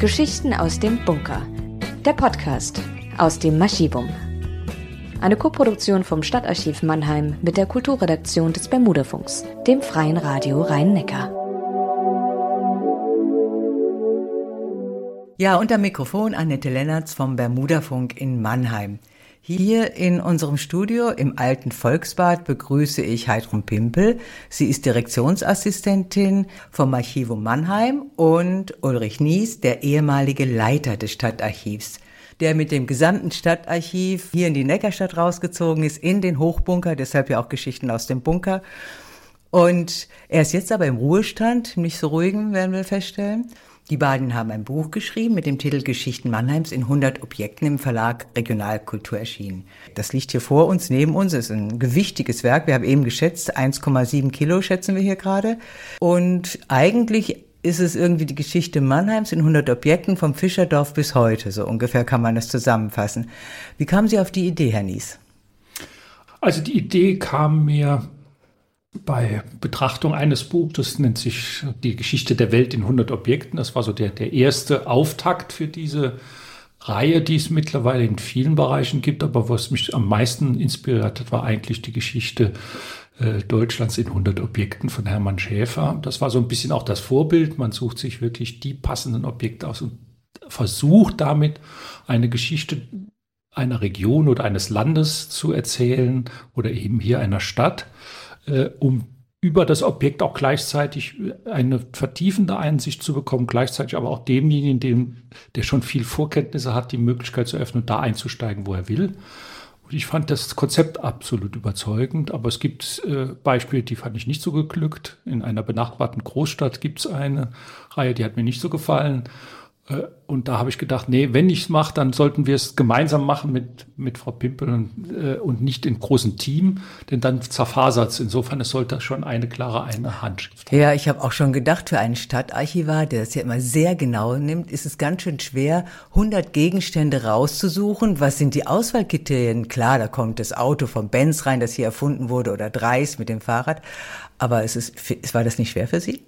Geschichten aus dem Bunker. Der Podcast aus dem Maschivum. Eine Koproduktion vom Stadtarchiv Mannheim mit der Kulturredaktion des Bermudafunks, dem Freien Radio Rhein-Neckar. Ja, unter Mikrofon Annette Lennertz vom Bermudafunk in Mannheim. Hier in unserem Studio im alten Volksbad begrüße ich Heidrun Pimpel. Sie ist Direktionsassistentin vom Archivum Mannheim und Ulrich Nies, der ehemalige Leiter des Stadtarchivs der mit dem gesamten Stadtarchiv hier in die Neckarstadt rausgezogen ist, in den Hochbunker, deshalb ja auch Geschichten aus dem Bunker. Und er ist jetzt aber im Ruhestand, nicht so ruhigen, werden wir feststellen. Die beiden haben ein Buch geschrieben mit dem Titel Geschichten Mannheims in 100 Objekten im Verlag Regionalkultur erschienen. Das liegt hier vor uns, neben uns, ist ein gewichtiges Werk. Wir haben eben geschätzt, 1,7 Kilo schätzen wir hier gerade. Und eigentlich ist es irgendwie die Geschichte Mannheims in 100 Objekten vom Fischerdorf bis heute. So ungefähr kann man das zusammenfassen. Wie kamen Sie auf die Idee, Herr Nies? Also die Idee kam mir bei Betrachtung eines Buchs, das nennt sich Die Geschichte der Welt in 100 Objekten. Das war so der, der erste Auftakt für diese Reihe, die es mittlerweile in vielen Bereichen gibt. Aber was mich am meisten inspiriert hat, war eigentlich die Geschichte äh, Deutschlands in 100 Objekten von Hermann Schäfer. Das war so ein bisschen auch das Vorbild. Man sucht sich wirklich die passenden Objekte aus und versucht damit eine Geschichte einer Region oder eines Landes zu erzählen oder eben hier einer Stadt äh, um über das Objekt auch gleichzeitig eine vertiefende Einsicht zu bekommen, gleichzeitig aber auch demjenigen, dem, der schon viel Vorkenntnisse hat, die Möglichkeit zu öffnen, da einzusteigen, wo er will. Und ich fand das Konzept absolut überzeugend, aber es gibt äh, Beispiele, die fand ich nicht so geglückt. In einer benachbarten Großstadt gibt es eine Reihe, die hat mir nicht so gefallen. Äh, und da habe ich gedacht, nee, wenn ich es mache, dann sollten wir es gemeinsam machen mit, mit Frau Pimpel und, äh, und nicht in großem Team, denn dann zerfasert es. Insofern, es sollte schon eine klare eine Handschrift haben. Ja, ich habe auch schon gedacht, für einen Stadtarchivar, der das ja immer sehr genau nimmt, ist es ganz schön schwer, 100 Gegenstände rauszusuchen. Was sind die Auswahlkriterien? Klar, da kommt das Auto vom Benz rein, das hier erfunden wurde, oder Dreis mit dem Fahrrad. Aber es ist, war das nicht schwer für Sie?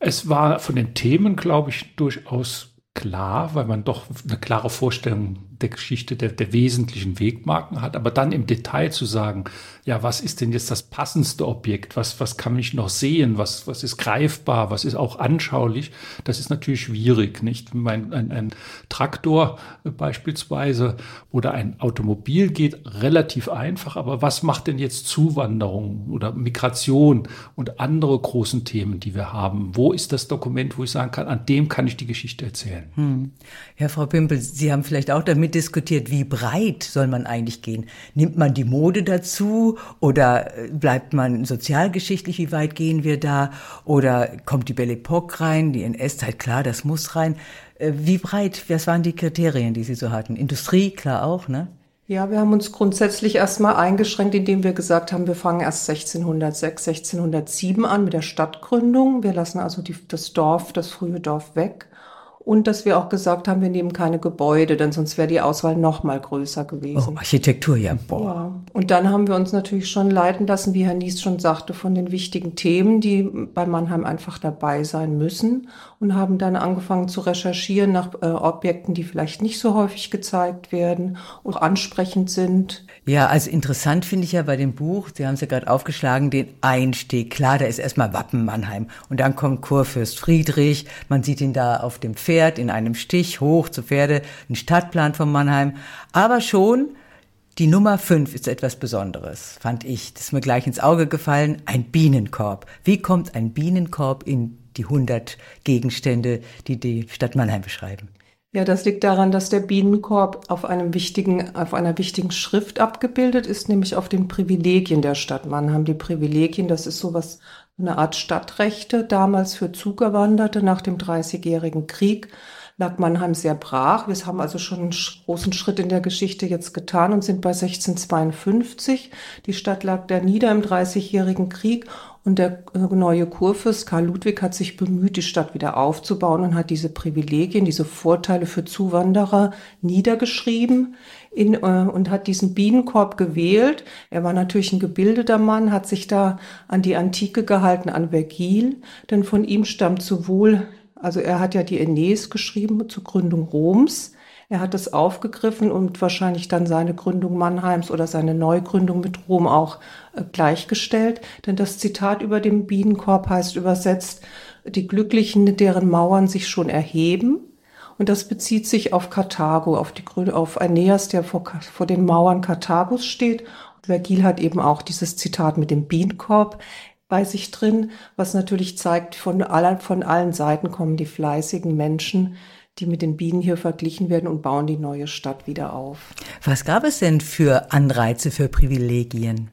Es war von den Themen, glaube ich, durchaus klar, weil man doch eine klare Vorstellung der Geschichte der, der wesentlichen Wegmarken hat. Aber dann im Detail zu sagen, ja, was ist denn jetzt das passendste Objekt? Was, was kann ich noch sehen? Was, was ist greifbar? Was ist auch anschaulich? Das ist natürlich schwierig, nicht? Mein, ein, ein Traktor beispielsweise oder ein Automobil geht relativ einfach. Aber was macht denn jetzt Zuwanderung oder Migration und andere großen Themen, die wir haben? Wo ist das Dokument, wo ich sagen kann, an dem kann ich die Geschichte erzählen? Hm. Ja, Frau Pimpel, Sie haben vielleicht auch damit diskutiert, wie breit soll man eigentlich gehen? Nimmt man die Mode dazu oder äh, bleibt man sozialgeschichtlich, wie weit gehen wir da? Oder kommt die Belle Epoque rein, die NS-Zeit, klar, das muss rein. Äh, wie breit, was waren die Kriterien, die Sie so hatten? Industrie, klar auch, ne? Ja, wir haben uns grundsätzlich erstmal eingeschränkt, indem wir gesagt haben, wir fangen erst 1606, 1607 an mit der Stadtgründung. Wir lassen also die, das Dorf, das frühe Dorf weg und dass wir auch gesagt haben, wir nehmen keine Gebäude, denn sonst wäre die Auswahl noch mal größer gewesen. Oh, Architektur, ja. Boah. Ja. Und dann haben wir uns natürlich schon leiten lassen, wie Herr Nies schon sagte, von den wichtigen Themen, die bei Mannheim einfach dabei sein müssen und haben dann angefangen zu recherchieren nach äh, Objekten, die vielleicht nicht so häufig gezeigt werden und ansprechend sind. Ja, also interessant finde ich ja bei dem Buch, Sie haben es ja gerade aufgeschlagen, den Einstieg. Klar, da ist erstmal Wappen Mannheim und dann kommt Kurfürst Friedrich, man sieht ihn da auf dem Pferd in einem Stich hoch zu Pferde, ein Stadtplan von Mannheim, aber schon die Nummer fünf ist etwas Besonderes, fand ich. Das ist mir gleich ins Auge gefallen. Ein Bienenkorb. Wie kommt ein Bienenkorb in die 100 Gegenstände, die die Stadt Mannheim beschreiben. Ja, das liegt daran, dass der Bienenkorb auf einem wichtigen, auf einer wichtigen Schrift abgebildet ist, nämlich auf den Privilegien der Stadt Mannheim. Die Privilegien, das ist sowas, eine Art Stadtrechte, damals für Zugewanderte nach dem Dreißigjährigen Krieg lag Mannheim sehr brach. Wir haben also schon einen großen Schritt in der Geschichte jetzt getan und sind bei 1652. Die Stadt lag da nieder im Dreißigjährigen Krieg und der äh, neue Kurfürst Karl Ludwig hat sich bemüht, die Stadt wieder aufzubauen und hat diese Privilegien, diese Vorteile für Zuwanderer niedergeschrieben in, äh, und hat diesen Bienenkorb gewählt. Er war natürlich ein gebildeter Mann, hat sich da an die Antike gehalten, an Vergil, denn von ihm stammt sowohl Also er hat ja die Aeneis geschrieben zur Gründung Roms. Er hat es aufgegriffen und wahrscheinlich dann seine Gründung Mannheims oder seine Neugründung mit Rom auch äh, gleichgestellt. Denn das Zitat über dem Bienenkorb heißt übersetzt, die Glücklichen, deren Mauern sich schon erheben. Und das bezieht sich auf Karthago, auf, die, auf Aeneas, der vor, vor den Mauern Karthagos steht. Vergil hat eben auch dieses Zitat mit dem Bienenkorb bei sich drin, was natürlich zeigt, von, aller, von allen Seiten kommen die fleißigen Menschen, die mit den Bienen hier verglichen werden und bauen die neue Stadt wieder auf. Was gab es denn für Anreize, für Privilegien?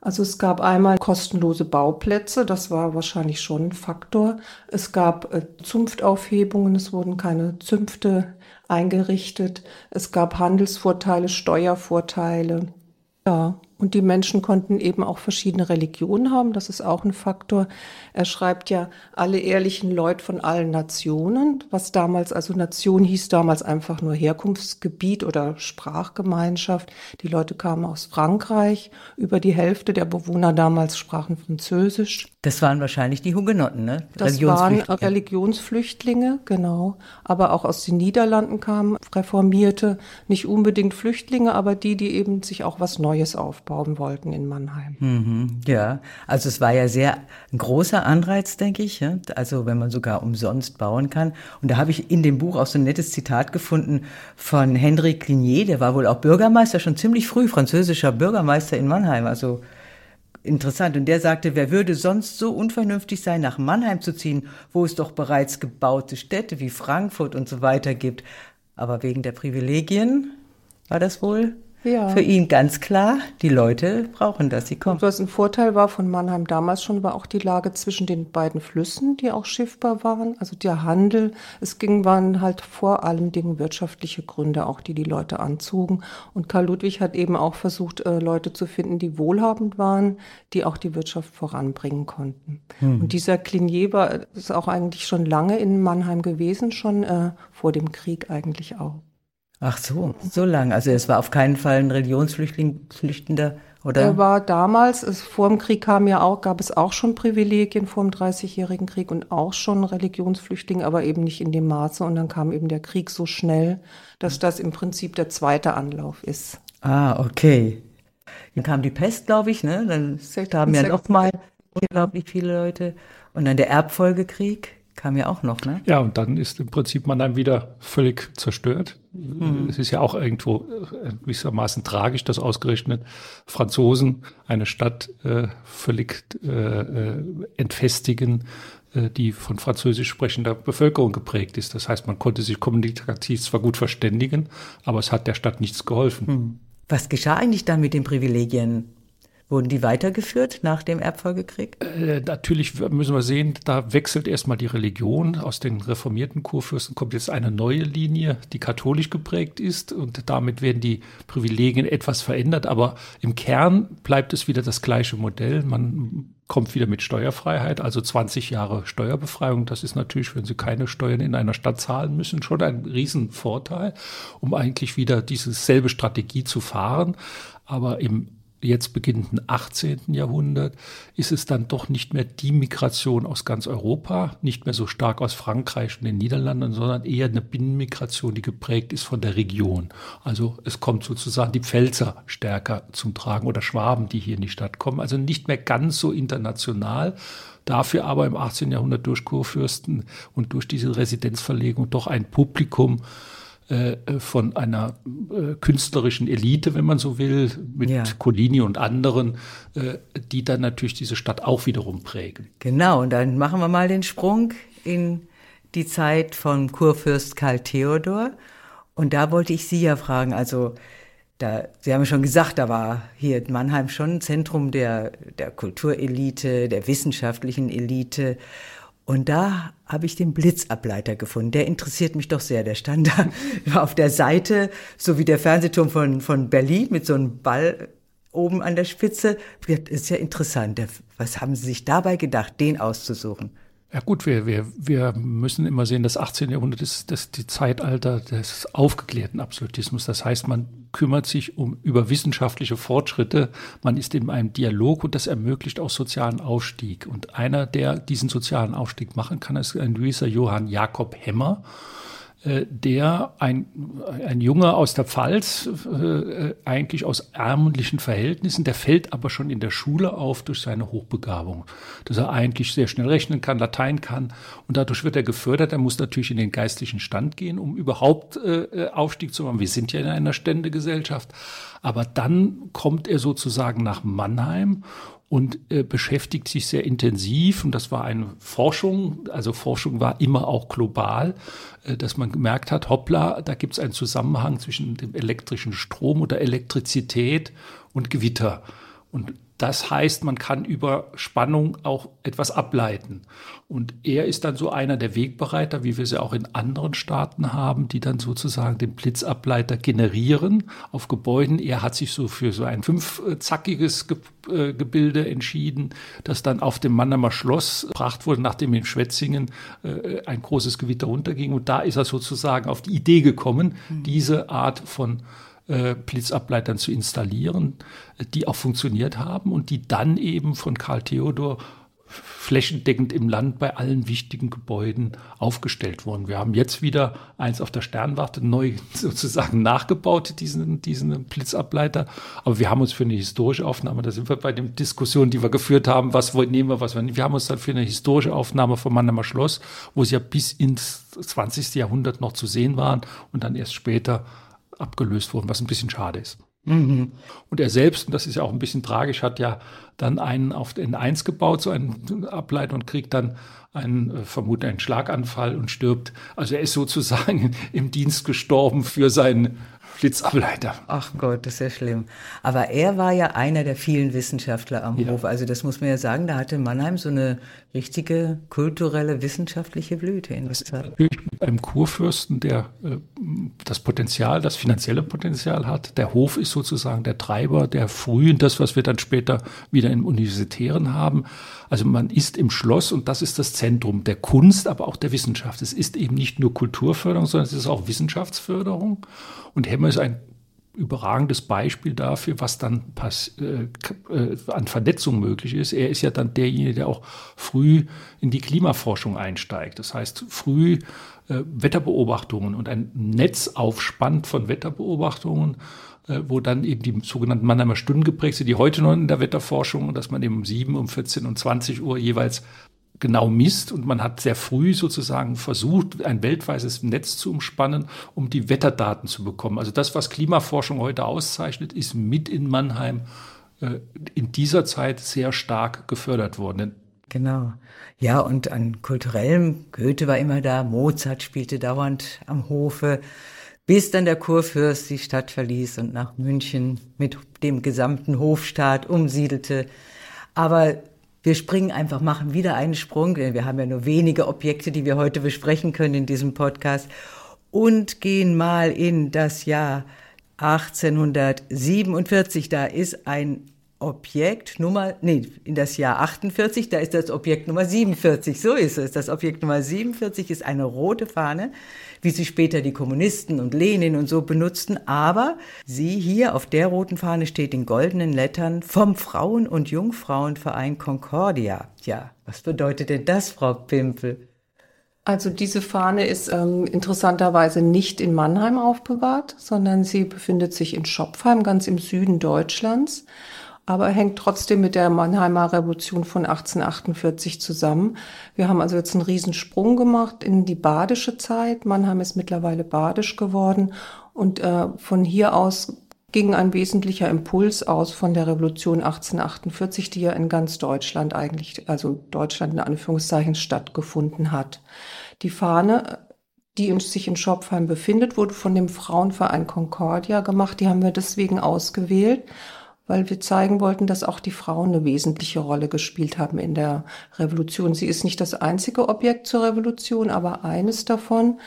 Also es gab einmal kostenlose Bauplätze, das war wahrscheinlich schon ein Faktor. Es gab äh, Zunftaufhebungen, es wurden keine Zünfte eingerichtet. Es gab Handelsvorteile, Steuervorteile. Ja, und die Menschen konnten eben auch verschiedene Religionen haben. Das ist auch ein Faktor. Er schreibt ja alle ehrlichen Leute von allen Nationen, was damals, also Nation hieß damals einfach nur Herkunftsgebiet oder Sprachgemeinschaft. Die Leute kamen aus Frankreich. Über die Hälfte der Bewohner damals sprachen Französisch. Das waren wahrscheinlich die Hugenotten, ne? Das waren Religionsflüchtlinge, genau. Aber auch aus den Niederlanden kamen Reformierte, nicht unbedingt Flüchtlinge, aber die, die eben sich auch was Neues aufbauen bauen wollten in Mannheim. Mhm, ja, also es war ja sehr ein großer Anreiz, denke ich. Ja? Also wenn man sogar umsonst bauen kann. Und da habe ich in dem Buch auch so ein nettes Zitat gefunden von Henri Clinier, der war wohl auch Bürgermeister, schon ziemlich früh französischer Bürgermeister in Mannheim. Also interessant. Und der sagte, wer würde sonst so unvernünftig sein, nach Mannheim zu ziehen, wo es doch bereits gebaute Städte wie Frankfurt und so weiter gibt. Aber wegen der Privilegien war das wohl ja. Für ihn ganz klar, die Leute brauchen das, sie kommen. Und was ein Vorteil war von Mannheim damals schon, war auch die Lage zwischen den beiden Flüssen, die auch schiffbar waren. Also der Handel, es ging, waren halt vor allen Dingen wirtschaftliche Gründe auch, die die Leute anzogen. Und Karl Ludwig hat eben auch versucht, äh, Leute zu finden, die wohlhabend waren, die auch die Wirtschaft voranbringen konnten. Hm. Und dieser Klinier war, ist auch eigentlich schon lange in Mannheim gewesen, schon äh, vor dem Krieg eigentlich auch. Ach so, so lang. Also es war auf keinen Fall ein Religionsflüchtender, oder? Er war damals, es, vor dem Krieg kam ja auch, gab es auch schon Privilegien vor dem Dreißigjährigen Krieg und auch schon Religionsflüchtlinge, aber eben nicht in dem Maße. Und dann kam eben der Krieg so schnell, dass das im Prinzip der zweite Anlauf ist. Ah, okay. Dann kam die Pest, glaube ich, ne? Dann haben ja noch mal unglaublich viele Leute. Und dann der Erbfolgekrieg kam ja auch noch, ne? Ja, und dann ist im Prinzip Mannheim wieder völlig zerstört. Mhm. Es ist ja auch irgendwo äh, gewissermaßen tragisch, dass ausgerechnet Franzosen eine Stadt äh, völlig äh, äh, entfestigen, äh, die von französisch sprechender Bevölkerung geprägt ist. Das heißt, man konnte sich kommunikativ zwar gut verständigen, aber es hat der Stadt nichts geholfen. Mhm. Was geschah eigentlich dann mit den Privilegien Wurden die weitergeführt nach dem Erbfolgekrieg? Äh, natürlich müssen wir sehen, da wechselt erstmal die Religion. Aus den reformierten Kurfürsten kommt jetzt eine neue Linie, die katholisch geprägt ist. Und damit werden die Privilegien etwas verändert. Aber im Kern bleibt es wieder das gleiche Modell. Man kommt wieder mit Steuerfreiheit, also 20 Jahre Steuerbefreiung. Das ist natürlich, wenn Sie keine Steuern in einer Stadt zahlen müssen, schon ein Riesenvorteil, um eigentlich wieder diese selbe Strategie zu fahren. Aber im jetzt beginnenden 18. Jahrhundert ist es dann doch nicht mehr die Migration aus ganz Europa, nicht mehr so stark aus Frankreich und den Niederlanden, sondern eher eine Binnenmigration, die geprägt ist von der Region. Also es kommt sozusagen die Pfälzer stärker zum Tragen oder Schwaben, die hier in die Stadt kommen. Also nicht mehr ganz so international, dafür aber im 18. Jahrhundert durch Kurfürsten und durch diese Residenzverlegung doch ein Publikum, von einer äh, künstlerischen Elite, wenn man so will, mit ja. Collini und anderen, äh, die dann natürlich diese Stadt auch wiederum prägen. Genau, und dann machen wir mal den Sprung in die Zeit von Kurfürst Karl Theodor. Und da wollte ich Sie ja fragen, also da, Sie haben ja schon gesagt, da war hier Mannheim schon ein Zentrum der, der Kulturelite, der wissenschaftlichen Elite. Und da habe ich den Blitzableiter gefunden. Der interessiert mich doch sehr. Der stand da auf der Seite, so wie der Fernsehturm von, von Berlin mit so einem Ball oben an der Spitze. Das ist ja interessant. Was haben Sie sich dabei gedacht, den auszusuchen? Ja gut, wir, wir, wir müssen immer sehen, das 18. Jahrhundert ist das die Zeitalter des aufgeklärten Absolutismus. Das heißt, man kümmert sich um über wissenschaftliche Fortschritte. Man ist in einem Dialog und das ermöglicht auch sozialen Aufstieg. Und einer, der diesen sozialen Aufstieg machen kann, ist ein gewisser Johann Jakob Hemmer. Äh, der ein, ein Junge aus der Pfalz, äh, eigentlich aus ärmlichen Verhältnissen, der fällt aber schon in der Schule auf durch seine Hochbegabung, dass er eigentlich sehr schnell rechnen kann, Latein kann und dadurch wird er gefördert. Er muss natürlich in den geistlichen Stand gehen, um überhaupt äh, Aufstieg zu machen. Wir sind ja in einer Ständegesellschaft. Aber dann kommt er sozusagen nach Mannheim und äh, beschäftigt sich sehr intensiv. Und das war eine Forschung, also Forschung war immer auch global, äh, dass man gemerkt hat, hoppla, da gibt es einen Zusammenhang zwischen dem elektrischen Strom oder Elektrizität und Gewitter. Und das heißt, man kann über Spannung auch etwas ableiten. Und er ist dann so einer der Wegbereiter, wie wir sie auch in anderen Staaten haben, die dann sozusagen den Blitzableiter generieren auf Gebäuden. Er hat sich so für so ein fünfzackiges äh, Gebilde entschieden, das dann auf dem Mannheimer Schloss gebracht wurde, nachdem in Schwetzingen äh, ein großes Gewitter runterging. Und da ist er sozusagen auf die Idee gekommen, mhm. diese Art von äh, Blitzableitern zu installieren, die auch funktioniert haben und die dann eben von Karl Theodor flächendeckend im Land bei allen wichtigen Gebäuden aufgestellt wurden. Wir haben jetzt wieder eins auf der Sternwarte neu sozusagen nachgebaut, diesen, diesen Blitzableiter. Aber wir haben uns für eine historische Aufnahme, da sind wir bei den Diskussionen, die wir geführt haben, was nehmen wir, was wir nicht. Wir haben uns dann für eine historische Aufnahme vom Mannheimer Schloss, wo sie ja bis ins 20. Jahrhundert noch zu sehen waren und dann erst später abgelöst wurden, was ein bisschen schade ist. Mhm. Und er selbst, und das ist ja auch ein bisschen tragisch, hat ja dann einen auf den 1 gebaut, so einen Ableiter und kriegt dann einen, äh, vermutlich einen Schlaganfall und stirbt. Also er ist sozusagen im Dienst gestorben für seinen Blitzableiter. Ach Gott, das ist ja schlimm. Aber er war ja einer der vielen Wissenschaftler am ja. Hof. Also das muss man ja sagen, da hatte Mannheim so eine richtige kulturelle, wissenschaftliche Blüte in der Zeit. Natürlich mit einem Kurfürsten, der äh, das Potenzial, das finanzielle Potenzial hat. Der Hof ist sozusagen der Treiber der frühen, das, was wir dann später wieder im Universitären haben. Also man ist im Schloss und das ist das Zentrum der Kunst, aber auch der Wissenschaft. Es ist eben nicht nur Kulturförderung, sondern es ist auch Wissenschaftsförderung. Und Hemmer ist ein überragendes Beispiel dafür, was dann äh, äh, an Vernetzung möglich ist. Er ist ja dann derjenige, der auch früh in die Klimaforschung einsteigt. Das heißt, früh äh, Wetterbeobachtungen und ein Netz aufspannt von Wetterbeobachtungen äh, wo dann eben die sogenannten Mannheimer Stunden geprägt sind, die heute noch in der Wetterforschung, dass man eben um 7, um 14 und 20 Uhr jeweils genau misst und man hat sehr früh sozusagen versucht, ein weltweites Netz zu umspannen, um die Wetterdaten zu bekommen. Also das, was Klimaforschung heute auszeichnet, ist mit in Mannheim äh, in dieser Zeit sehr stark gefördert worden. Genau. Ja, und an kulturellem, Goethe war immer da, Mozart spielte dauernd am Hofe bis dann der Kurfürst die Stadt verließ und nach München mit dem gesamten Hofstaat umsiedelte. Aber wir springen einfach, machen wieder einen Sprung, denn wir haben ja nur wenige Objekte, die wir heute besprechen können in diesem Podcast und gehen mal in das Jahr 1847. Da ist ein Objekt Nummer, nee, in das Jahr 48, da ist das Objekt Nummer 47. So ist es. Das Objekt Nummer 47 ist eine rote Fahne, wie sie später die Kommunisten und Lenin und so benutzten. Aber sie hier auf der roten Fahne steht in goldenen Lettern vom Frauen- und Jungfrauenverein Concordia. Ja, was bedeutet denn das, Frau Pimpel? Also diese Fahne ist ähm, interessanterweise nicht in Mannheim aufbewahrt, sondern sie befindet sich in Schopfheim, ganz im Süden Deutschlands aber hängt trotzdem mit der Mannheimer Revolution von 1848 zusammen. Wir haben also jetzt einen Riesensprung gemacht in die badische Zeit. Mannheim ist mittlerweile badisch geworden und äh, von hier aus ging ein wesentlicher Impuls aus von der Revolution 1848, die ja in ganz Deutschland eigentlich, also Deutschland in Anführungszeichen stattgefunden hat. Die Fahne die sich in Schopfheim befindet, wurde von dem Frauenverein Concordia gemacht. Die haben wir deswegen ausgewählt, weil wir zeigen wollten, dass auch die Frauen eine wesentliche Rolle gespielt haben in der Revolution. Sie ist nicht das einzige Objekt zur Revolution, aber eines davon.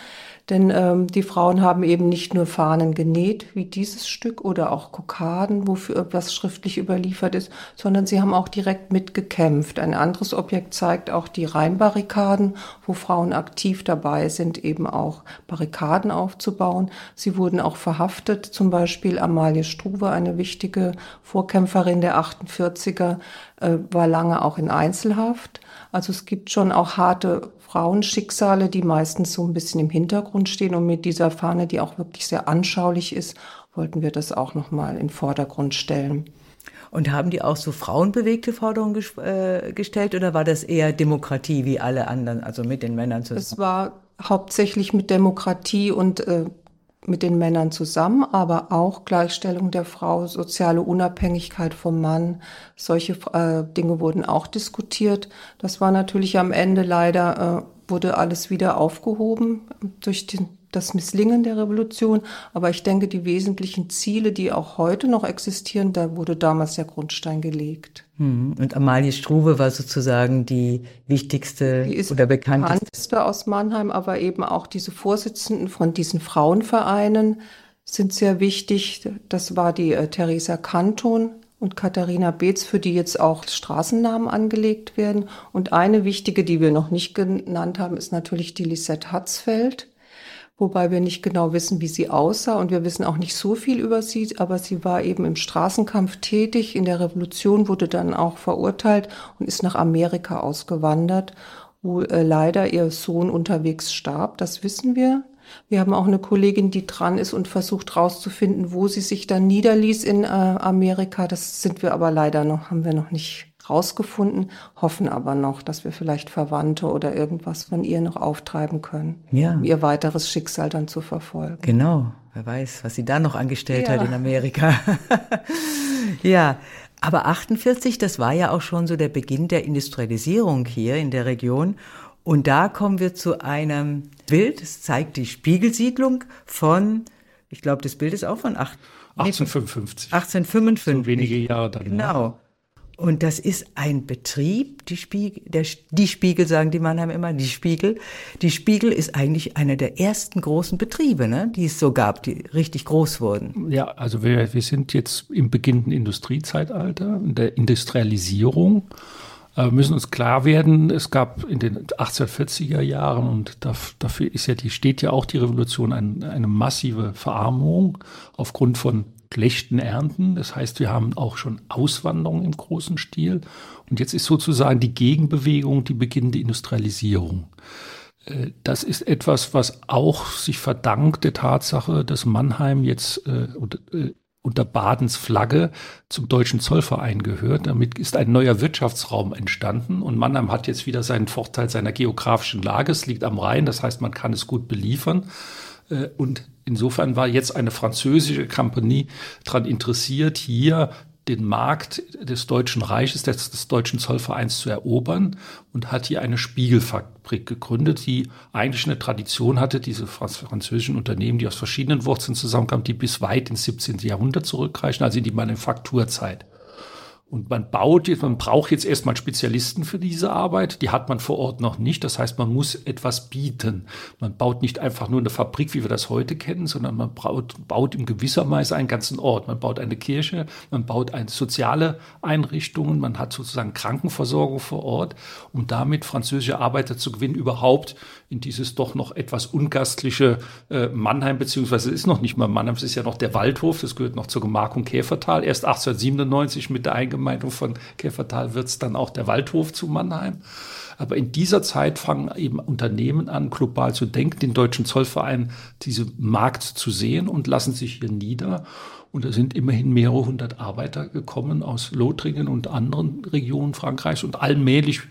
Denn ähm, die Frauen haben eben nicht nur Fahnen genäht, wie dieses Stück, oder auch Kokaden, wofür etwas schriftlich überliefert ist, sondern sie haben auch direkt mitgekämpft. Ein anderes Objekt zeigt auch die Rheinbarrikaden, wo Frauen aktiv dabei sind, eben auch Barrikaden aufzubauen. Sie wurden auch verhaftet, zum Beispiel Amalie Struve, eine wichtige Vorkämpferin der 48er, äh, war lange auch in Einzelhaft. Also es gibt schon auch harte Frauenschicksale, die meistens so ein bisschen im Hintergrund stehen. Und mit dieser Fahne, die auch wirklich sehr anschaulich ist, wollten wir das auch nochmal in Vordergrund stellen. Und haben die auch so frauenbewegte Forderungen ges äh, gestellt oder war das eher Demokratie wie alle anderen, also mit den Männern zusammen? Es war hauptsächlich mit Demokratie und äh, mit den Männern zusammen, aber auch Gleichstellung der Frau, soziale Unabhängigkeit vom Mann. Solche äh, Dinge wurden auch diskutiert. Das war natürlich am Ende leider, äh, wurde alles wieder aufgehoben durch den das Misslingen der Revolution. Aber ich denke, die wesentlichen Ziele, die auch heute noch existieren, da wurde damals der Grundstein gelegt. Hm. Und Amalie Struve war sozusagen die wichtigste die oder bekannteste. bekannteste aus Mannheim, aber eben auch diese Vorsitzenden von diesen Frauenvereinen sind sehr wichtig. Das war die äh, Theresa Kanton, und Katharina Beetz, für die jetzt auch Straßennamen angelegt werden. Und eine wichtige, die wir noch nicht genannt haben, ist natürlich die Lisette Hatzfeld wobei wir nicht genau wissen, wie sie aussah und wir wissen auch nicht so viel über sie, aber sie war eben im Straßenkampf tätig, in der Revolution wurde dann auch verurteilt und ist nach Amerika ausgewandert, wo äh, leider ihr Sohn unterwegs starb, das wissen wir. Wir haben auch eine Kollegin, die dran ist und versucht herauszufinden, wo sie sich dann niederließ in äh, Amerika. Das sind wir aber leider noch, haben wir noch nicht rausgefunden, hoffen aber noch, dass wir vielleicht Verwandte oder irgendwas von ihr noch auftreiben können, ja. um ihr weiteres Schicksal dann zu verfolgen. Genau, wer weiß, was sie da noch angestellt ja. hat in Amerika. ja, aber 48, das war ja auch schon so der Beginn der Industrialisierung hier in der Region. Und da kommen wir zu einem Bild, es zeigt die Spiegelsiedlung von, ich glaube, das Bild ist auch von 8, 1855. 1855. So wenige Jahre dann. Genau. Und das ist ein Betrieb, die Spiegel, der, die Spiegel sagen die Mannheim immer, die Spiegel. Die Spiegel ist eigentlich einer der ersten großen Betriebe, ne, die es so gab, die richtig groß wurden. Ja, also wir, wir sind jetzt im beginnenden Industriezeitalter, in der Industrialisierung. Wir müssen uns klar werden, es gab in den 1840er Jahren und dafür ist ja die, steht ja auch die Revolution eine, eine massive Verarmung aufgrund von schlechten Ernten. Das heißt, wir haben auch schon Auswanderung im großen Stil. Und jetzt ist sozusagen die Gegenbewegung die beginnende Industrialisierung. Äh, das ist etwas, was auch sich verdankt der Tatsache, dass Mannheim jetzt äh, äh, unter Badens Flagge zum Deutschen Zollverein gehört. Damit ist ein neuer Wirtschaftsraum entstanden und Mannheim hat jetzt wieder seinen Vorteil seiner geografischen Lage. Es liegt am Rhein, das heißt, man kann es gut beliefern. Äh, und insofern war jetzt eine französische Kompanie daran interessiert, hier den Markt des Deutschen Reiches, des, des, Deutschen Zollvereins zu erobern und hat hier eine Spiegelfabrik gegründet, die eigentlich eine Tradition hatte, diese französischen Unternehmen, die aus verschiedenen Wurzeln zusammenkamen, die bis weit ins 17. Jahrhundert zurückreichen, also in die Manufakturzeit. Und man baut jetzt, man braucht jetzt erstmal Spezialisten für diese Arbeit. Die hat man vor Ort noch nicht. Das heißt, man muss etwas bieten. Man baut nicht einfach nur eine Fabrik, wie wir das heute kennen, sondern man baut, baut in gewisser Weise einen ganzen Ort. Man baut eine Kirche, man baut eine soziale Einrichtungen, man hat sozusagen Krankenversorgung vor Ort, um damit französische Arbeiter zu gewinnen, überhaupt in dieses doch noch etwas ungastliche äh, Mannheim, beziehungsweise es ist noch nicht mal Mannheim, es ist ja noch der Waldhof, das gehört noch zur Gemarkung Käfertal. Erst 1897 mit der Eingemeindung von Käfertal wird es dann auch der Waldhof zu Mannheim. Aber in dieser Zeit fangen eben Unternehmen an, global zu denken, den deutschen Zollverein diesen Markt zu sehen und lassen sich hier nieder. Und da sind immerhin mehrere hundert Arbeiter gekommen aus Lothringen und anderen Regionen Frankreichs und allmählich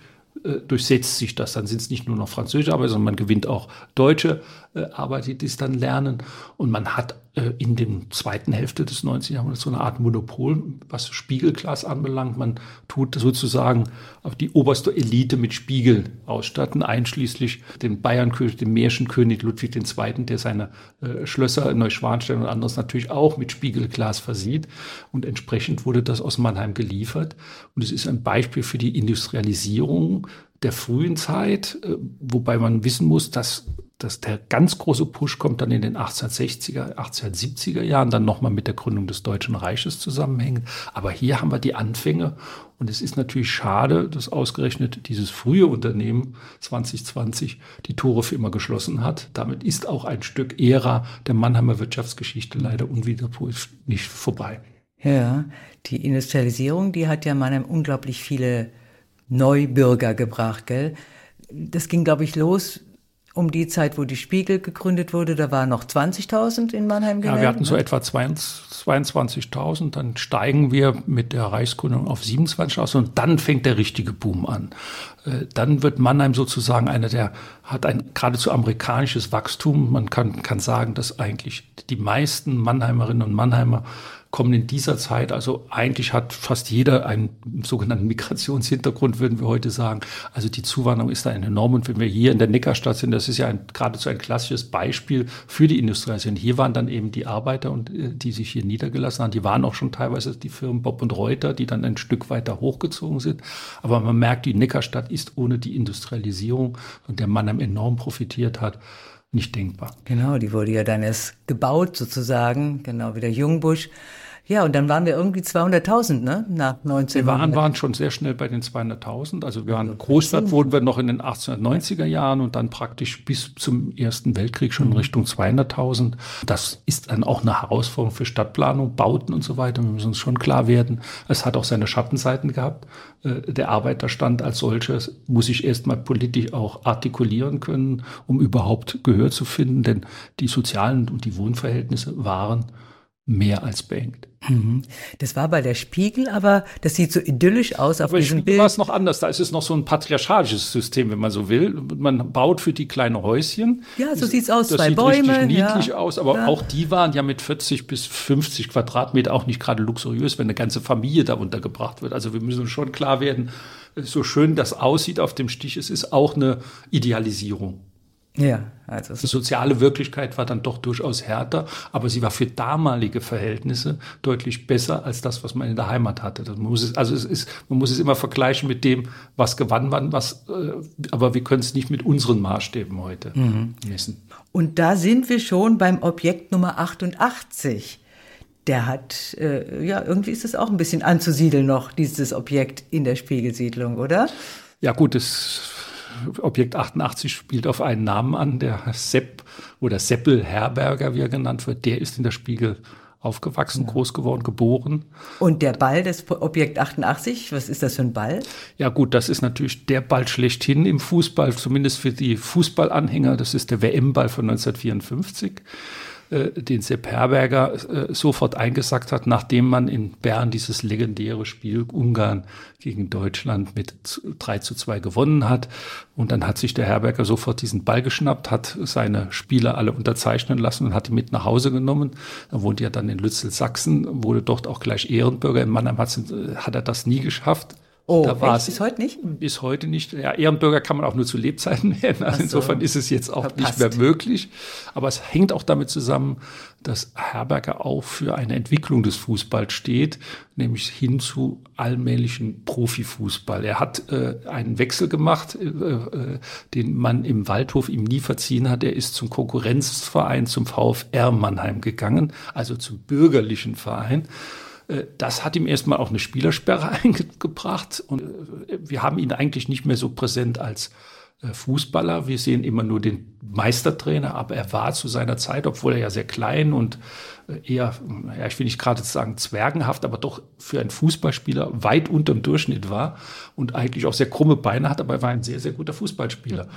äh, durchsetzt sich das. Dann sind es nicht nur noch französische Arbeiter, sondern man gewinnt auch deutsche äh, Arbeiter, die es dann lernen. Und man hat äh, in der zweiten Hälfte des 19. Jahrhunderts so eine Art Monopol, was Spiegelglas anbelangt. Man tut sozusagen auf die oberste Elite mit Spiegel ausstatten, einschließlich den Bayernkönig, dem Märchenkönig Ludwig II., der seine äh, Schlösser in Neuschwanstein und anderes natürlich auch mit Spiegelglas versieht. Und entsprechend wurde das aus Mannheim geliefert. Und es ist ein Beispiel für die Industrialisierung der frühen Zeit, äh, wobei man wissen muss, dass das, der ganz große Push kommt dann in den 1860er, 1870er Jahren, dann nochmal mit der Gründung des Deutschen Reiches zusammenhängen. Aber hier haben wir die Anfänge und es ist natürlich schade, dass ausgerechnet dieses frühe Unternehmen 2020 die Tore für immer geschlossen hat. Damit ist auch ein Stück Ära der Mannheimer Wirtschaftsgeschichte leider unwiderruflich nicht vorbei. Ja, die Industrialisierung, die hat ja Mannheim unglaublich viele Neubürger gebracht, gell? Das ging, glaube ich, los um die Zeit, wo die Spiegel gegründet wurde, da waren noch 20.000 in Mannheim gemeldet. Ja, wir hatten so etwa 22.000, dann steigen wir mit der Reichsgründung auf 27.000 und dann fängt der richtige Boom an. Äh, dann wird Mannheim sozusagen einer der, hat ein geradezu amerikanisches Wachstum. Man kann, kann sagen, dass eigentlich die meisten Mannheimerinnen und Mannheimer kommen in dieser Zeit, also eigentlich hat fast jeder einen sogenannten Migrationshintergrund, würden wir heute sagen. Also die Zuwanderung ist da enorm. Und wenn wir hier in der Neckarstadt sind, das ist ja ein, geradezu ein klassisches Beispiel für die Industrialisierung. Hier waren dann eben die Arbeiter, und äh, die sich hier niedergelassen haben. Die waren auch schon teilweise die Firmen Bob und Reuter, die dann ein Stück weiter hochgezogen sind. Aber man merkt, die Neckarstadt ist ohne die Industrialisierung, von der Mannheim enorm profitiert hat, nicht denkbar. Genau, die wurde ja dann erst gebaut sozusagen, genau wie der Jungbusch. Ja, und dann waren wir irgendwie 200.000, ne? Nach 19. Wir waren, waren schon sehr schnell bei den 200.000. Also wir waren Großstadt wurden wir noch in den 1890er Jahren und dann praktisch bis zum Ersten Weltkrieg schon in mhm. Richtung 200.000. Das ist dann auch eine Herausforderung für Stadtplanung, Bauten und so weiter. Wir müssen uns schon klar werden. Es hat auch seine Schattenseiten gehabt. Äh, der Arbeiterstand als solches muss sich erstmal politisch auch artikulieren können, um überhaupt Gehör zu finden, denn die sozialen und die Wohnverhältnisse waren mehr als beengt. Mhm. Das war bei der Spiegel, aber das sieht so idyllisch aus auf aber diesem Spiegel Bild. war es noch anders. Da ist es noch so ein patriarchalisches System, wenn man so will. Man baut für die kleine Häuschen. Ja, so sieht's aus. Das Zwei sieht Bäume. richtig niedlich ja. aus. Aber ja. auch die waren ja mit 40 bis 50 Quadratmeter auch nicht gerade luxuriös, wenn eine ganze Familie da untergebracht wird. Also wir müssen schon klar werden, so schön das aussieht auf dem Stich, es ist auch eine Idealisierung. Ja, also die soziale Wirklichkeit war dann doch durchaus härter, aber sie war für damalige Verhältnisse deutlich besser als das, was man in der Heimat hatte. man muss es, also es ist, man muss es immer vergleichen mit dem, was gewann man, was, äh, aber wir können es nicht mit unseren Maßstäben heute mhm. messen. Und da sind wir schon beim Objekt Nummer 88. Der hat, äh, ja, irgendwie ist es auch ein bisschen anzusiedeln noch, dieses Objekt in der Spiegelsiedlung, oder? Ja, gut, es Objekt 88 spielt auf einen Namen an, der Sepp oder Seppel Herberger, wie er genannt wird, der ist in der Spiegel aufgewachsen, ja. groß geworden, geboren. Und der Ball des Objekt 88, was ist das für ein Ball? Ja gut, das ist natürlich der Ball schlechthin im Fußball, zumindest für die Fußballanhänger. Das ist der WM-Ball von 1954. Äh, den Sepp Herberger äh, sofort eingesackt hat, nachdem man in Bern dieses legendäre Spiel Ungarn gegen Deutschland mit 3 zu 2 gewonnen hat. Und dann hat sich der Herberger sofort diesen Ball geschnappt, hat seine Spieler alle unterzeichnen lassen und hat die mit nach Hause genommen. Er wohnt ja dann in Lützel, Sachsen, wurde dort auch gleich Ehrenbürger. In Mannheim hat, hat er das nie geschafft. Oh, da war es bis heute nicht? Bis heute nicht. Ja, Ehrenbürger kann man auch nur zu Lebzeiten werden. Also so. insofern ist es jetzt auch Verpasst. nicht mehr möglich. Aber es hängt auch damit zusammen, dass Herberger auch für eine Entwicklung des Fußballs steht, nämlich hin zu allmählichen Profifußball. Er hat äh, einen Wechsel gemacht, äh, äh, den man im Waldhof ihm nie verziehen hat. Er ist zum Konkurrenzverein, zum VfR Mannheim gegangen, also zum bürgerlichen Verein. Äh, das hat ihm erstmal auch eine Spielersperre eingebracht und äh, wir haben ihn eigentlich nicht mehr so präsent als äh, Fußballer. Wir sehen immer nur den Meistertrainer, aber er war zu seiner Zeit, obwohl er ja sehr klein und eher, ja, ich will nicht gerade sagen zwergenhaft, aber doch für einen Fußballspieler weit unterm Durchschnitt war und eigentlich auch sehr krumme Beine hat, aber er war ein sehr, sehr guter Fußballspieler.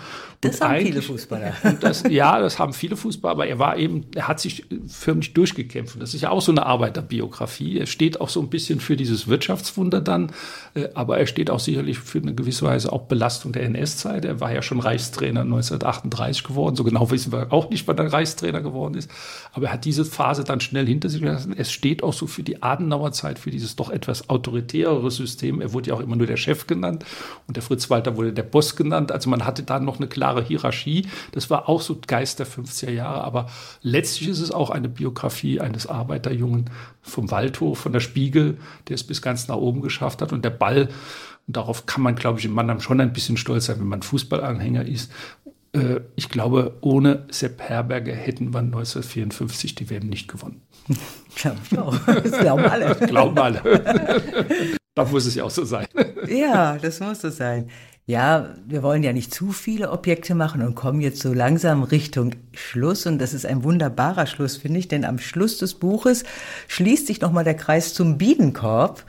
Das und haben viele Fußballer. Das, ja, das haben viele Fußballer, aber er war eben, er hat sich förmlich durchgekämpft. Und das ist ja auch so eine Arbeiterbiografie. Er steht auch so ein bisschen für dieses Wirtschaftswunder dann, äh, aber er steht auch sicherlich für eine gewisse Weise auch Belastung der NS-Zeit. Er war ja schon Reichstrainer 1938 geworden. So genau wissen wir auch nicht, wann er Reichstrainer geworden ist. Aber er hat diese Phase dann schnell hinter sich gelassen. Es steht auch so für die Adenauer Zeit, für dieses doch etwas autoritärere System. Er wurde ja auch immer nur der Chef genannt und der Fritz Walter wurde der Boss genannt. Also man hatte da noch eine klare Hierarchie. Das war auch so Geist der 50er Jahre. Aber letztlich ist es auch eine Biografie eines Arbeiterjungen vom Waldhof, von der Spiegel, der es bis ganz nach oben geschafft hat. Und der Ball, und darauf kann man, glaube ich, in Mannheim schon ein bisschen stolz sein, wenn man Fußballanhänger ist, äh, ich glaube, ohne Sepp Herberger hätten wir 1954 die WM nicht gewonnen. Glaube ich auch. Das glauben alle. glauben alle. da muss es ja auch so sein. ja, das muss so sein. Ja, wir wollen ja nicht zu viele Objekte machen und kommen jetzt so langsam Richtung Schluss. Und das ist ein wunderbarer Schluss, finde ich, denn am Schluss des Buches schließt sich nochmal der Kreis zum Bienenkorb,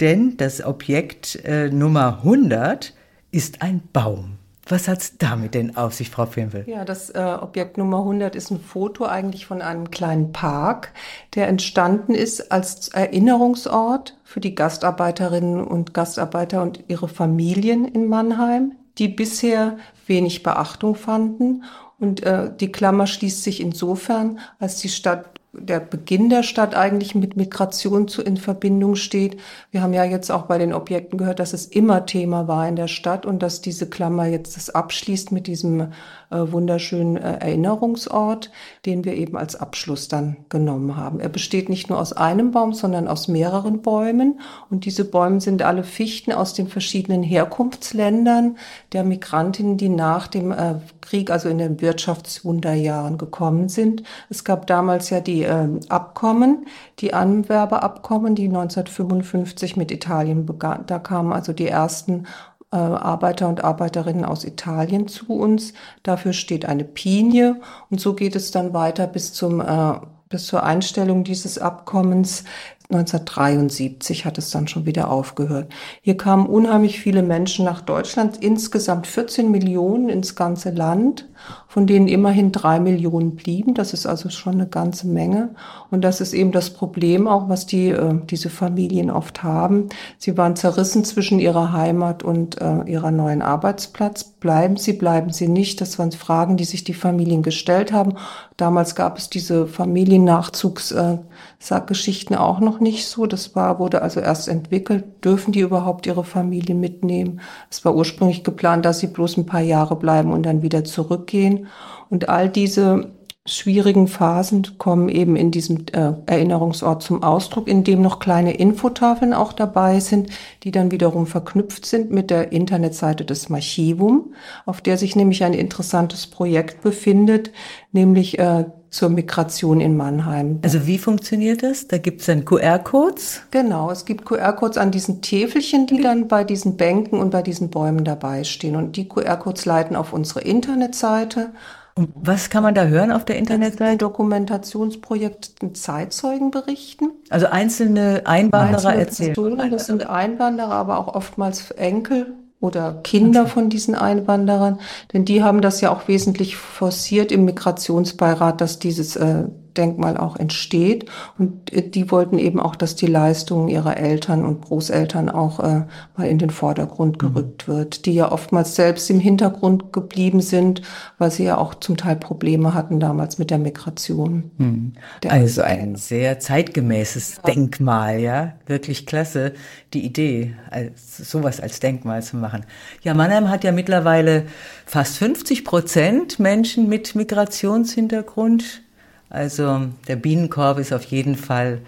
denn das Objekt äh, Nummer 100 ist ein Baum. Was hat es damit denn auf sich, Frau Pimpel? Ja, das äh, Objekt Nummer 100 ist ein Foto eigentlich von einem kleinen Park, der entstanden ist als Erinnerungsort für die Gastarbeiterinnen und Gastarbeiter und ihre Familien in Mannheim, die bisher wenig Beachtung fanden. Und äh, die Klammer schließt sich insofern, als die Stadt der Beginn der Stadt eigentlich mit Migration zu, in Verbindung steht. Wir haben ja jetzt auch bei den Objekten gehört, dass es immer Thema war in der Stadt und dass diese Klammer jetzt das abschließt mit diesem äh, wunderschönen äh, Erinnerungsort, den wir eben als Abschluss dann genommen haben. Er besteht nicht nur aus einem Baum, sondern aus mehreren Bäumen und diese Bäume sind alle Fichten aus den verschiedenen Herkunftsländern der Migrantinnen, die nach dem äh, Krieg, also in den Wirtschaftswunderjahren gekommen sind. Es gab damals ja die die äh, Abkommen, die Anwerbeabkommen, die 1955 mit Italien begann. Da kamen also die ersten äh, Arbeiter und Arbeiterinnen aus Italien zu uns. Dafür steht eine Pinie und so geht es dann weiter bis zum äh, bis zur Einstellung dieses Abkommens 1973 hat es dann schon wieder aufgehört. Hier kamen unheimlich viele Menschen nach Deutschland, insgesamt 14 Millionen ins ganze Land, von denen immerhin drei Millionen blieben. Das ist also schon eine ganze Menge. Und das ist eben das Problem auch, was die, äh, diese Familien oft haben. Sie waren zerrissen zwischen ihrer Heimat und äh, ihrer neuen Arbeitsplatz. Bleiben sie, bleiben sie nicht? Das waren Fragen, die sich die Familien gestellt haben. Damals gab es diese Familiennachzugsgeschichten äh, auch noch nicht so. Das war, wurde also erst entwickelt. Dürfen die überhaupt ihre Familie mitnehmen? Es war ursprünglich geplant, dass sie bloß ein paar Jahre bleiben und dann wieder zurückgehen. Und all diese schwierigen Phasen kommen eben in diesem äh, Erinnerungsort zum Ausdruck, in dem noch kleine Infotafeln auch dabei sind, die dann wiederum verknüpft sind mit der Internetseite des Archivum, auf der sich nämlich ein interessantes Projekt befindet, nämlich äh, zur Migration in Mannheim. Also wie funktioniert das? Da gibt es dann QR-Codes? Genau, es gibt QR-Codes an diesen Täfelchen, die dann bei diesen Bänken und bei diesen Bäumen dabei stehen. Und die QR-Codes leiten auf unsere Internetseite. Und was kann man da hören auf der Internetseite? Ein Dokumentationsprojekt mit Zeitzeugenberichten. Also einzelne Einwanderer einzelne erzählen. Personen, das sind Einwanderer, aber auch oftmals Enkel oder Kinder von diesen Einwanderern, denn die haben das ja auch wesentlich forciert im Migrationsbeirat, dass dieses äh, Denkmal auch entsteht. Und äh, die wollten eben auch, dass die Leistungen ihrer Eltern und Großeltern auch äh, mal in den Vordergrund mhm. gerückt mhm. wird, die ja oftmals selbst im Hintergrund geblieben sind, weil sie ja auch zum Teil Probleme hatten damals mit der Migration. Mhm. also ein sehr zeitgemäßes ja. Denkmal, ja, wirklich klasse, die Idee, als, sowas als Denkmal zu machen. Ja, Mannheim hat ja mittlerweile fast 50 Prozent Menschen mit Migrationshintergrund. Also der Bienenkorb ist auf jeden Fall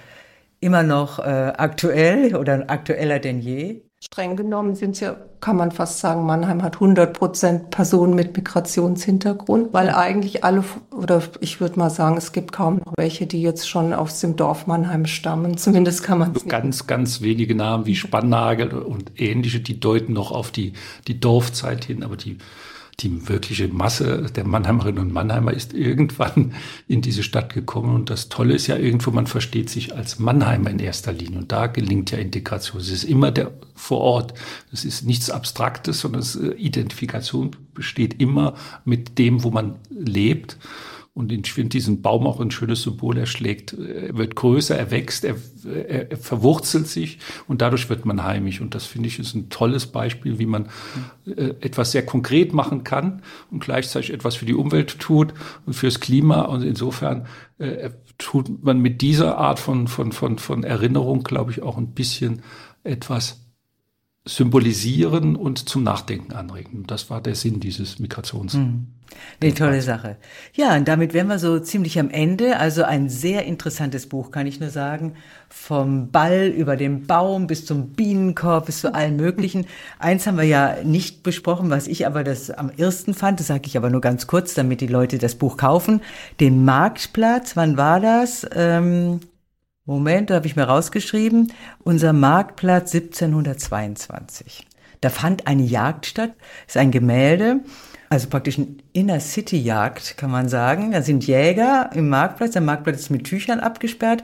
immer noch äh, aktuell oder aktueller denn je. Streng genommen sind ja, kann man fast sagen, Mannheim hat 100 Prozent Personen mit Migrationshintergrund, weil eigentlich alle, oder ich würde mal sagen, es gibt kaum noch welche, die jetzt schon aus dem Dorf Mannheim stammen. Zumindest kann man es Ganz, ganz wenige Namen wie Spannagel und ähnliche, die deuten noch auf die, die Dorfzeit hin, aber die die wirkliche Masse der Mannheimerinnen und Mannheimer ist irgendwann in diese Stadt gekommen. Und das Tolle ist ja irgendwo, man versteht sich als Mannheimer in erster Linie. Und da gelingt ja Integration. Es ist immer der vor Ort. Es ist nichts Abstraktes, sondern äh, Identifikation besteht immer mit dem, wo man lebt. Und finde diesen Baum auch ein schönes Symbol. Er schlägt, er wird größer, er wächst, er, er, er verwurzelt sich und dadurch wird man heimisch. Und das finde ich ist ein tolles Beispiel, wie man äh, etwas sehr konkret machen kann und gleichzeitig etwas für die Umwelt tut und fürs Klima. Und insofern äh, tut man mit dieser Art von, von, von, von Erinnerung, glaube ich, auch ein bisschen etwas symbolisieren und zum Nachdenken anregen. Das war der Sinn dieses Migrations. Mhm. Eine tolle Sache. Ja, und damit wären wir so ziemlich am Ende. Also ein sehr interessantes Buch, kann ich nur sagen. Vom Ball über den Baum bis zum Bienenkorb bis zu allen möglichen. Eins haben wir ja nicht besprochen, was ich aber das am ersten fand. Das sage ich aber nur ganz kurz, damit die Leute das Buch kaufen. Den Marktplatz, wann war das? Ähm, Moment, da habe ich mir rausgeschrieben. Unser Marktplatz 1722. Da fand eine Jagd statt. Ist ein Gemälde. Also praktisch ein Inner-City-Jagd, kann man sagen. Da sind Jäger im Marktplatz. Der Marktplatz ist mit Tüchern abgesperrt.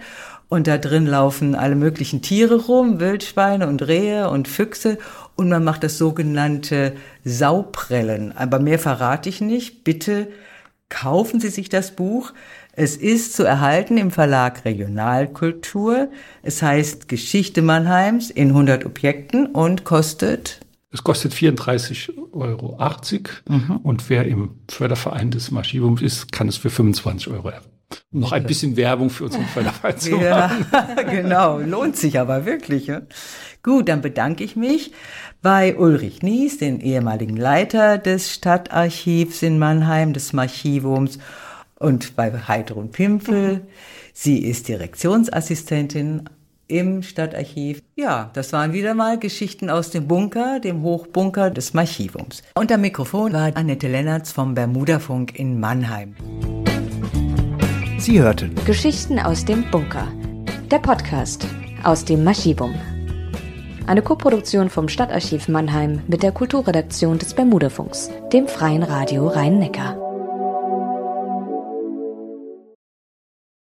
Und da drin laufen alle möglichen Tiere rum, Wildschweine und Rehe und Füchse. Und man macht das sogenannte Sauprellen. Aber mehr verrate ich nicht. Bitte kaufen Sie sich das Buch. Es ist zu erhalten im Verlag Regionalkultur. Es heißt Geschichte Mannheims in 100 Objekten und kostet es kostet 34,80 Euro. Mhm. Und wer im Förderverein des Maschivums ist, kann es für 25 Euro erben. Noch ein bisschen Werbung für unseren Förderverein zu ja, genau. Lohnt sich aber wirklich. Ja? Gut, dann bedanke ich mich bei Ulrich Nies, den ehemaligen Leiter des Stadtarchivs in Mannheim, des Archivums und bei Heidrun Pimpel. Sie ist Direktionsassistentin im Stadtarchiv. Ja, das waren wieder mal Geschichten aus dem Bunker, dem Hochbunker des Archivums. Und am Mikrofon war Annette Lennertz vom Bermudafunk in Mannheim. Sie hörten Geschichten aus dem Bunker. Der Podcast aus dem Maschivum. Eine Koproduktion vom Stadtarchiv Mannheim mit der Kulturredaktion des Bermudafunks, dem freien Radio Rhein-Neckar.